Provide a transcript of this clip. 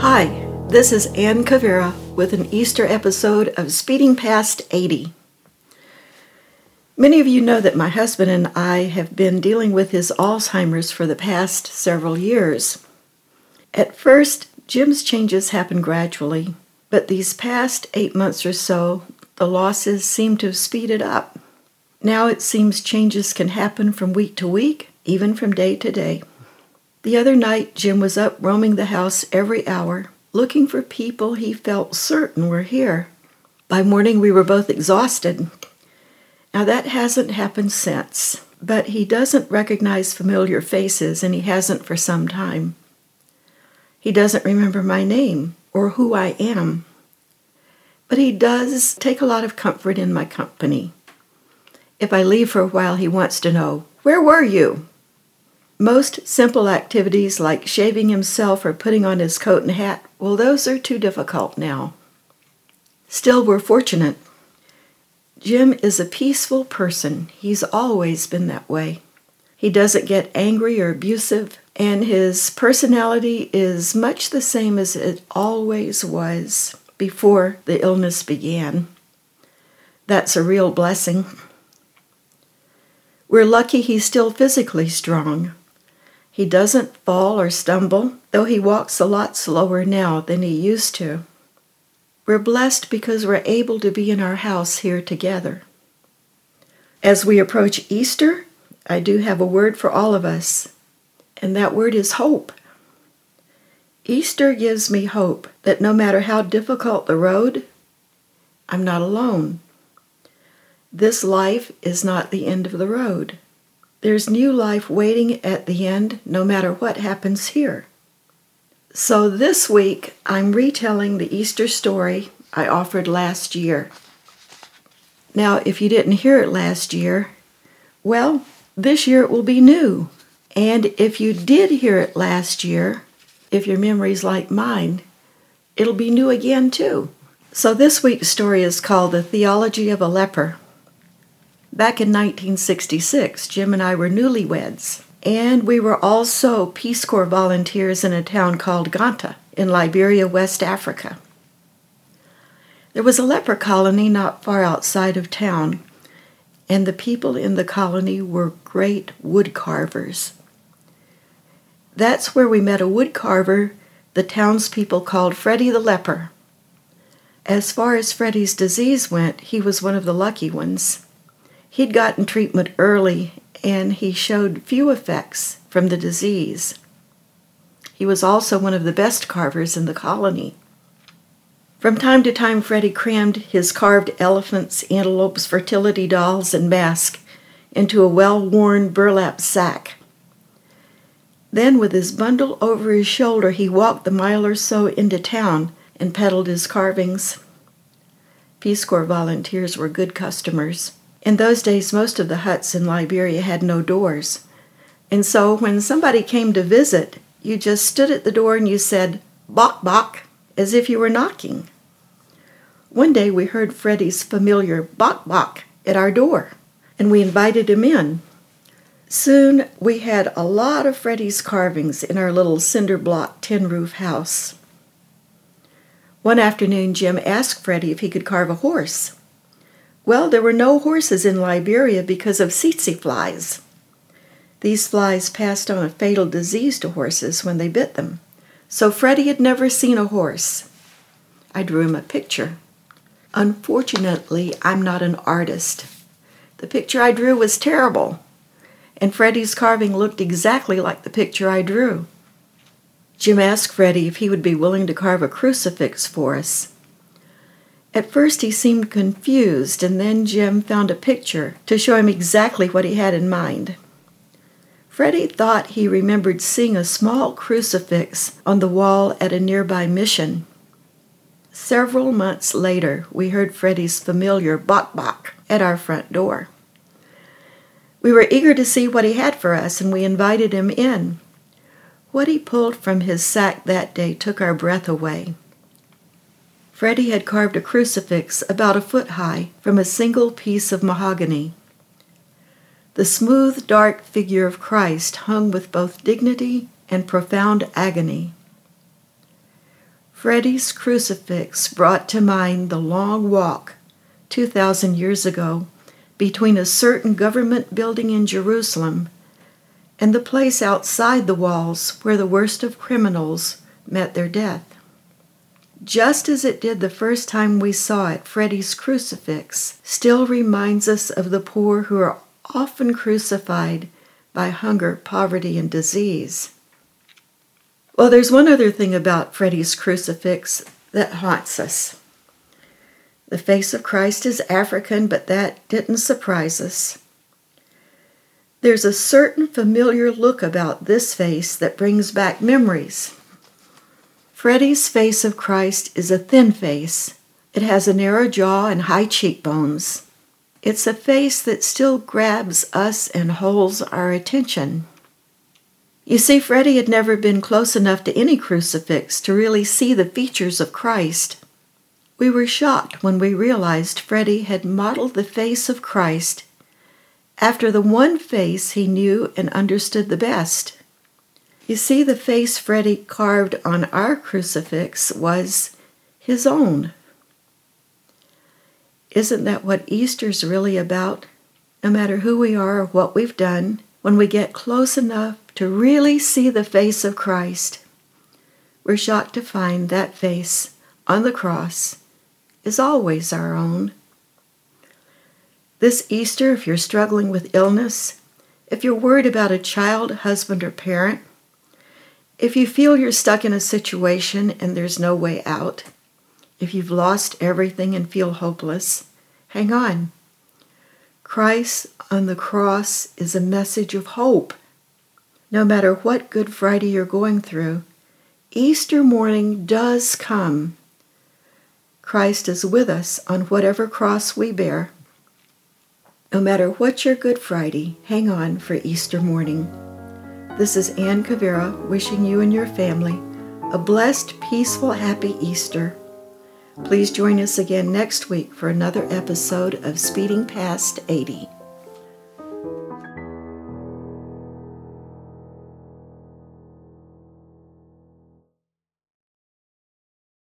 Hi, this is Ann Cavera with an Easter episode of Speeding Past 80. Many of you know that my husband and I have been dealing with his Alzheimer's for the past several years. At first, Jim's changes happened gradually, but these past eight months or so, the losses seem to have speeded up. Now it seems changes can happen from week to week, even from day to day. The other night, Jim was up roaming the house every hour, looking for people he felt certain were here. By morning, we were both exhausted. Now, that hasn't happened since, but he doesn't recognize familiar faces, and he hasn't for some time. He doesn't remember my name or who I am. But he does take a lot of comfort in my company. If I leave for a while, he wants to know, Where were you? Most simple activities like shaving himself or putting on his coat and hat, well, those are too difficult now. Still, we're fortunate. Jim is a peaceful person. He's always been that way. He doesn't get angry or abusive, and his personality is much the same as it always was before the illness began. That's a real blessing. We're lucky he's still physically strong. He doesn't fall or stumble, though he walks a lot slower now than he used to. We're blessed because we're able to be in our house here together. As we approach Easter, I do have a word for all of us, and that word is hope. Easter gives me hope that no matter how difficult the road, I'm not alone. This life is not the end of the road. There's new life waiting at the end, no matter what happens here. So this week, I'm retelling the Easter story I offered last year. Now, if you didn't hear it last year, well, this year it will be new. And if you did hear it last year, if your memory's like mine, it'll be new again too. So this week's story is called The Theology of a Leper. Back in 1966, Jim and I were newlyweds, and we were also Peace Corps volunteers in a town called Ganta in Liberia, West Africa. There was a leper colony not far outside of town, and the people in the colony were great wood carvers. That's where we met a wood carver the townspeople called Freddie the Leper. As far as Freddie's disease went, he was one of the lucky ones. He'd gotten treatment early and he showed few effects from the disease. He was also one of the best carvers in the colony. From time to time, Freddie crammed his carved elephants, antelopes, fertility dolls, and mask into a well worn burlap sack. Then, with his bundle over his shoulder, he walked the mile or so into town and peddled his carvings. Peace Corps volunteers were good customers. In those days, most of the huts in Liberia had no doors. And so when somebody came to visit, you just stood at the door and you said, Bok Bok, as if you were knocking. One day we heard Freddie's familiar Bok Bok at our door, and we invited him in. Soon we had a lot of Freddie's carvings in our little cinder block tin roof house. One afternoon, Jim asked Freddie if he could carve a horse. Well, there were no horses in Liberia because of tsetse flies. These flies passed on a fatal disease to horses when they bit them. So Freddie had never seen a horse. I drew him a picture. Unfortunately, I'm not an artist. The picture I drew was terrible, and Freddie's carving looked exactly like the picture I drew. Jim asked Freddie if he would be willing to carve a crucifix for us. At first he seemed confused, and then Jim found a picture to show him exactly what he had in mind. Freddie thought he remembered seeing a small crucifix on the wall at a nearby mission. Several months later, we heard Freddie's familiar bok bok at our front door. We were eager to see what he had for us, and we invited him in. What he pulled from his sack that day took our breath away. Freddie had carved a crucifix about a foot high from a single piece of mahogany. The smooth, dark figure of Christ hung with both dignity and profound agony. Freddie's crucifix brought to mind the long walk 2,000 years ago between a certain government building in Jerusalem and the place outside the walls where the worst of criminals met their death. Just as it did the first time we saw it, Freddie's crucifix still reminds us of the poor who are often crucified by hunger, poverty, and disease. Well, there's one other thing about Freddie's crucifix that haunts us. The face of Christ is African, but that didn't surprise us. There's a certain familiar look about this face that brings back memories. Freddie's face of Christ is a thin face. It has a narrow jaw and high cheekbones. It's a face that still grabs us and holds our attention. You see, Freddie had never been close enough to any crucifix to really see the features of Christ. We were shocked when we realized Freddie had modeled the face of Christ after the one face he knew and understood the best. You see, the face Freddie carved on our crucifix was his own. Isn't that what Easter's really about? No matter who we are or what we've done, when we get close enough to really see the face of Christ, we're shocked to find that face on the cross is always our own. This Easter, if you're struggling with illness, if you're worried about a child, husband, or parent, if you feel you're stuck in a situation and there's no way out, if you've lost everything and feel hopeless, hang on. Christ on the cross is a message of hope. No matter what Good Friday you're going through, Easter morning does come. Christ is with us on whatever cross we bear. No matter what your Good Friday, hang on for Easter morning. This is Ann Cavera wishing you and your family a blessed, peaceful, happy Easter. Please join us again next week for another episode of Speeding Past 80.